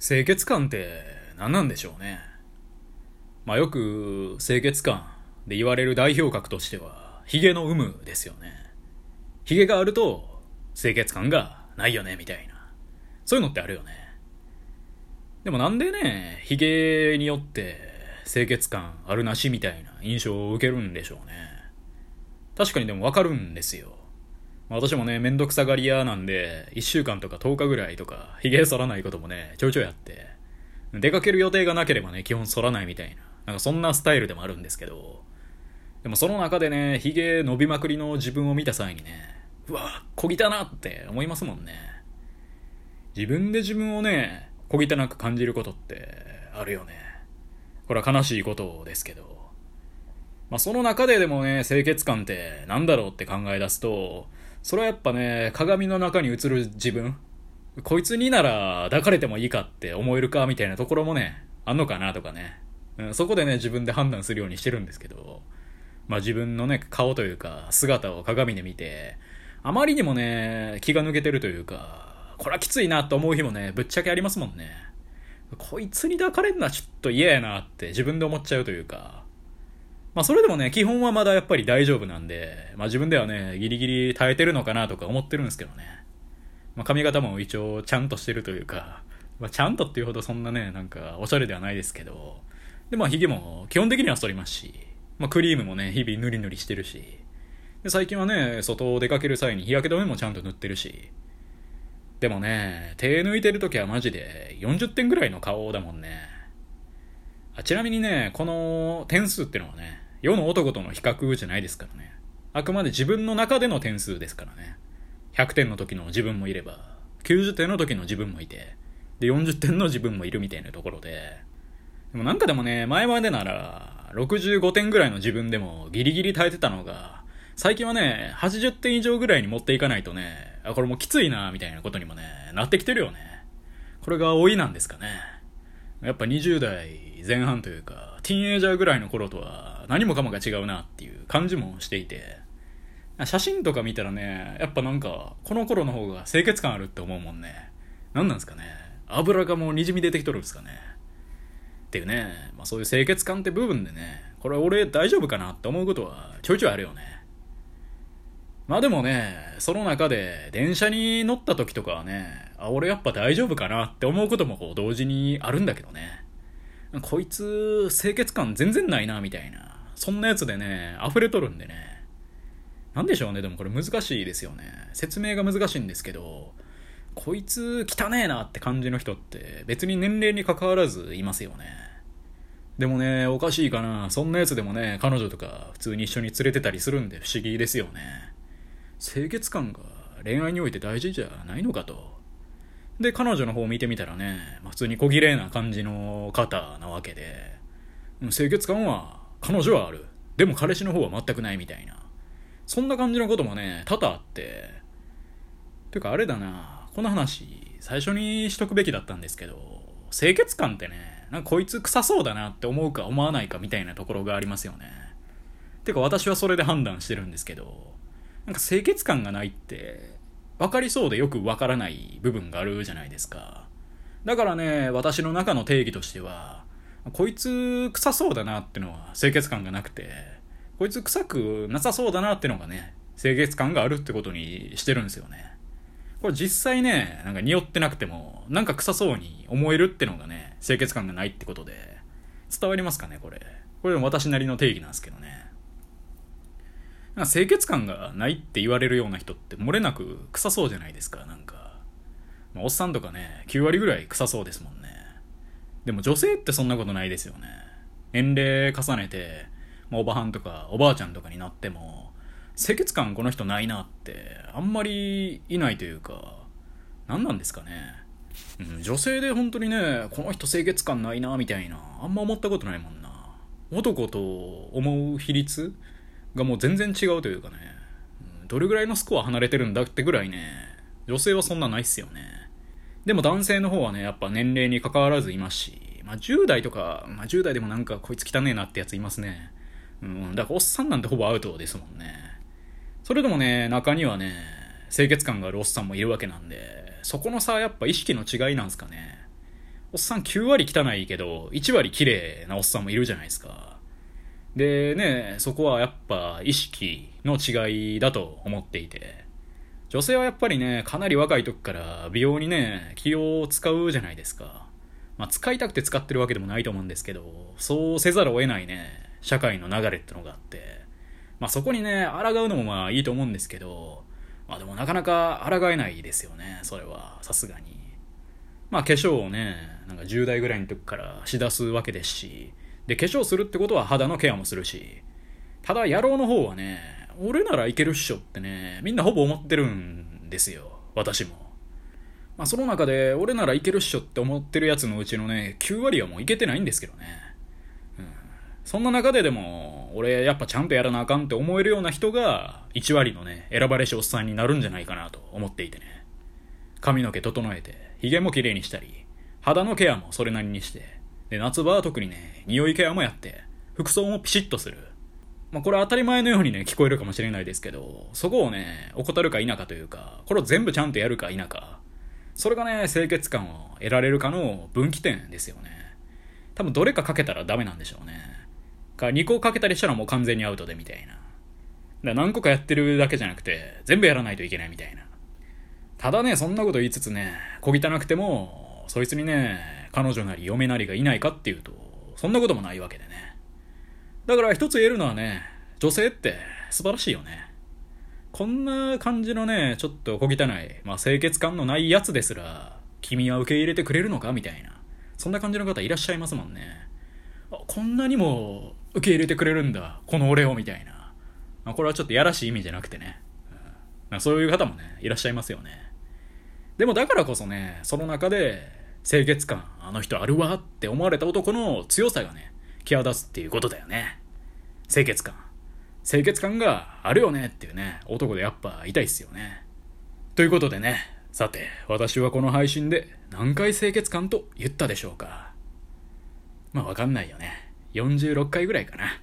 清潔感って何なんでしょうね。まあよく清潔感で言われる代表格としては、髭の有無ですよね。髭があると清潔感がないよね、みたいな。そういうのってあるよね。でもなんでね、髭によって清潔感あるなしみたいな印象を受けるんでしょうね。確かにでもわかるんですよ。私もね、めんどくさがり屋なんで、1週間とか10日ぐらいとか、髭剃らないこともね、ちょいちょいあって、出かける予定がなければね、基本剃らないみたいな、なんかそんなスタイルでもあるんですけど、でもその中でね、髭伸びまくりの自分を見た際にね、うわ、小汚なって思いますもんね。自分で自分をね、小汚く感じることってあるよね。これは悲しいことですけど。まあその中ででもね、清潔感って何だろうって考え出すと、それはやっぱね、鏡の中に映る自分、こいつになら抱かれてもいいかって思えるかみたいなところもね、あんのかなとかね。うん、そこでね、自分で判断するようにしてるんですけど、まあ自分のね、顔というか、姿を鏡で見て、あまりにもね、気が抜けてるというか、これはきついなと思う日もね、ぶっちゃけありますもんね。こいつに抱かれるのはちょっと嫌やなって自分で思っちゃうというか、まあそれでもね、基本はまだやっぱり大丈夫なんで、まあ自分ではね、ギリギリ耐えてるのかなとか思ってるんですけどね。まあ髪型も一応ちゃんとしてるというか、まあちゃんとっていうほどそんなね、なんかおしゃれではないですけど、でまあ髭も基本的には剃りますし、まあクリームもね、日々塗り塗りしてるし、で最近はね、外を出かける際に日焼け止めもちゃんと塗ってるし、でもね、手抜いてる時はマジで40点ぐらいの顔だもんね。あちなみにね、この点数ってのはね、世の男との比較じゃないですからね。あくまで自分の中での点数ですからね。100点の時の自分もいれば、90点の時の自分もいて、で、40点の自分もいるみたいなところで、でもなんかでもね、前までなら、65点ぐらいの自分でもギリギリ耐えてたのが、最近はね、80点以上ぐらいに持っていかないとね、あ、これもうきついな、みたいなことにもね、なってきてるよね。これが老いなんですかね。やっぱ20代前半というか、ティーンエイジャーぐらいの頃とは、何もかもが違うなっていう感じもしていて、写真とか見たらね、やっぱなんか、この頃の方が清潔感あるって思うもんね。何なんですかね。油がもう滲み出てきとるんですかね。っていうね、まあそういう清潔感って部分でね、これ俺大丈夫かなって思うことはちょいちょいあるよね。まあでもね、その中で電車に乗った時とかはね、あ、俺やっぱ大丈夫かなって思うこともこう同時にあるんだけどね。こいつ清潔感全然ないなみたいな。そんなやつでね、溢れとるんでね。なんでしょうね、でもこれ難しいですよね。説明が難しいんですけど、こいつ汚えなって感じの人って別に年齢に関わらずいますよね。でもね、おかしいかな。そんなやつでもね、彼女とか普通に一緒に連れてたりするんで不思議ですよね。清潔感が恋愛において大事じゃないのかと。で、彼女の方を見てみたらね、まあ、普通に小綺麗な感じの方なわけで、清潔感は彼女はある。でも彼氏の方は全くないみたいな。そんな感じのこともね、多々あって。てかあれだな、この話、最初にしとくべきだったんですけど、清潔感ってね、なんかこいつ臭そうだなって思うか思わないかみたいなところがありますよね。てか私はそれで判断してるんですけど、なんか清潔感がないって、分かりそうでよく分からない部分があるじゃないですか。だからね、私の中の定義としては、こいつ臭そうだなってのは清潔感がなくて、こいつ臭くなさそうだなってのがね、清潔感があるってことにしてるんですよね。これ実際ね、なんか匂ってなくても、なんか臭そうに思えるってのがね、清潔感がないってことで、伝わりますかね、これ。これも私なりの定義なんですけどね。なんか清潔感がないって言われるような人って漏れなく臭そうじゃないですか、なんか。まあ、おっさんとかね、9割ぐらい臭そうですもんね。でも女性ってそんなことないですよね。年齢重ねて、まあ、おばはんとかおばあちゃんとかになっても、清潔感この人ないなって、あんまりいないというか、何なんですかね。うん、女性で本当にね、この人清潔感ないな、みたいな、あんま思ったことないもんな。男と思う比率がもう全然違うというかね、どれぐらいのスコア離れてるんだってぐらいね、女性はそんなないっすよね。でも男性の方はね、やっぱ年齢に関わらずいますし、まあ10代とか、まあ10代でもなんかこいつ汚ねえなってやついますね。うん、だからおっさんなんてほぼアウトですもんね。それでもね、中にはね、清潔感があるおっさんもいるわけなんで、そこの差やっぱ意識の違いなんすかね。おっさん9割汚いけど、1割綺麗なおっさんもいるじゃないですか。でね、そこはやっぱ意識の違いだと思っていて、女性はやっぱりね、かなり若い時から美容にね、気を使うじゃないですか。まあ、使いたくて使ってるわけでもないと思うんですけど、そうせざるを得ないね、社会の流れってのがあって、まあそこにね、抗うのもまあいいと思うんですけど、まあでもなかなか抗えないですよね、それは、さすがに。まあ化粧をね、なんか10代ぐらいの時からしだすわけですし、で、化粧するってことは肌のケアもするし、ただ野郎の方はね、俺ならいけるっしょってね、みんなほぼ思ってるんですよ、私も。まあその中で、俺ならいけるっしょって思ってるやつのうちのね、9割はもういけてないんですけどね。うん。そんな中ででも、俺やっぱちゃんとやらなあかんって思えるような人が、1割のね、選ばれしおっさんになるんじゃないかなと思っていてね。髪の毛整えて、髭も綺麗にしたり、肌のケアもそれなりにして、で、夏場は特にね、匂いケアもやって、服装もピシッとする。まあ、これ当たり前のようにね、聞こえるかもしれないですけど、そこをね、怠るか否かというか、これを全部ちゃんとやるか否か、それがね、清潔感を得られるかの分岐点ですよね。多分どれかかけたらダメなんでしょうね。か、2個かけたりしたらもう完全にアウトでみたいな。だ何個かやってるだけじゃなくて、全部やらないといけないみたいな。ただね、そんなこと言いつつね、小汚くても、そいつにね、彼女なり嫁なりがいないかっていうと、そんなこともないわけでね。だから一つ言えるのはね、女性って素晴らしいよね。こんな感じのね、ちょっと小汚い、まあ清潔感のないやつですら、君は受け入れてくれるのか？みたいな。そんな感じの方いらっしゃいますもんね。こんなにも受け入れてくれるんだ、この俺を、みたいな。まあ、これはちょっとやらしい意味じゃなくてね。うん、そういう方もね、いらっしゃいますよね。でもだからこそね、その中で、清潔感、あの人あるわって思われた男の強さがね、際立つっていうことだよね。清潔感。清潔感があるよねっていうね、男でやっぱいたいっすよね。ということでね、さて、私はこの配信で何回清潔感と言ったでしょうか。まあわかんないよね。46回ぐらいかな。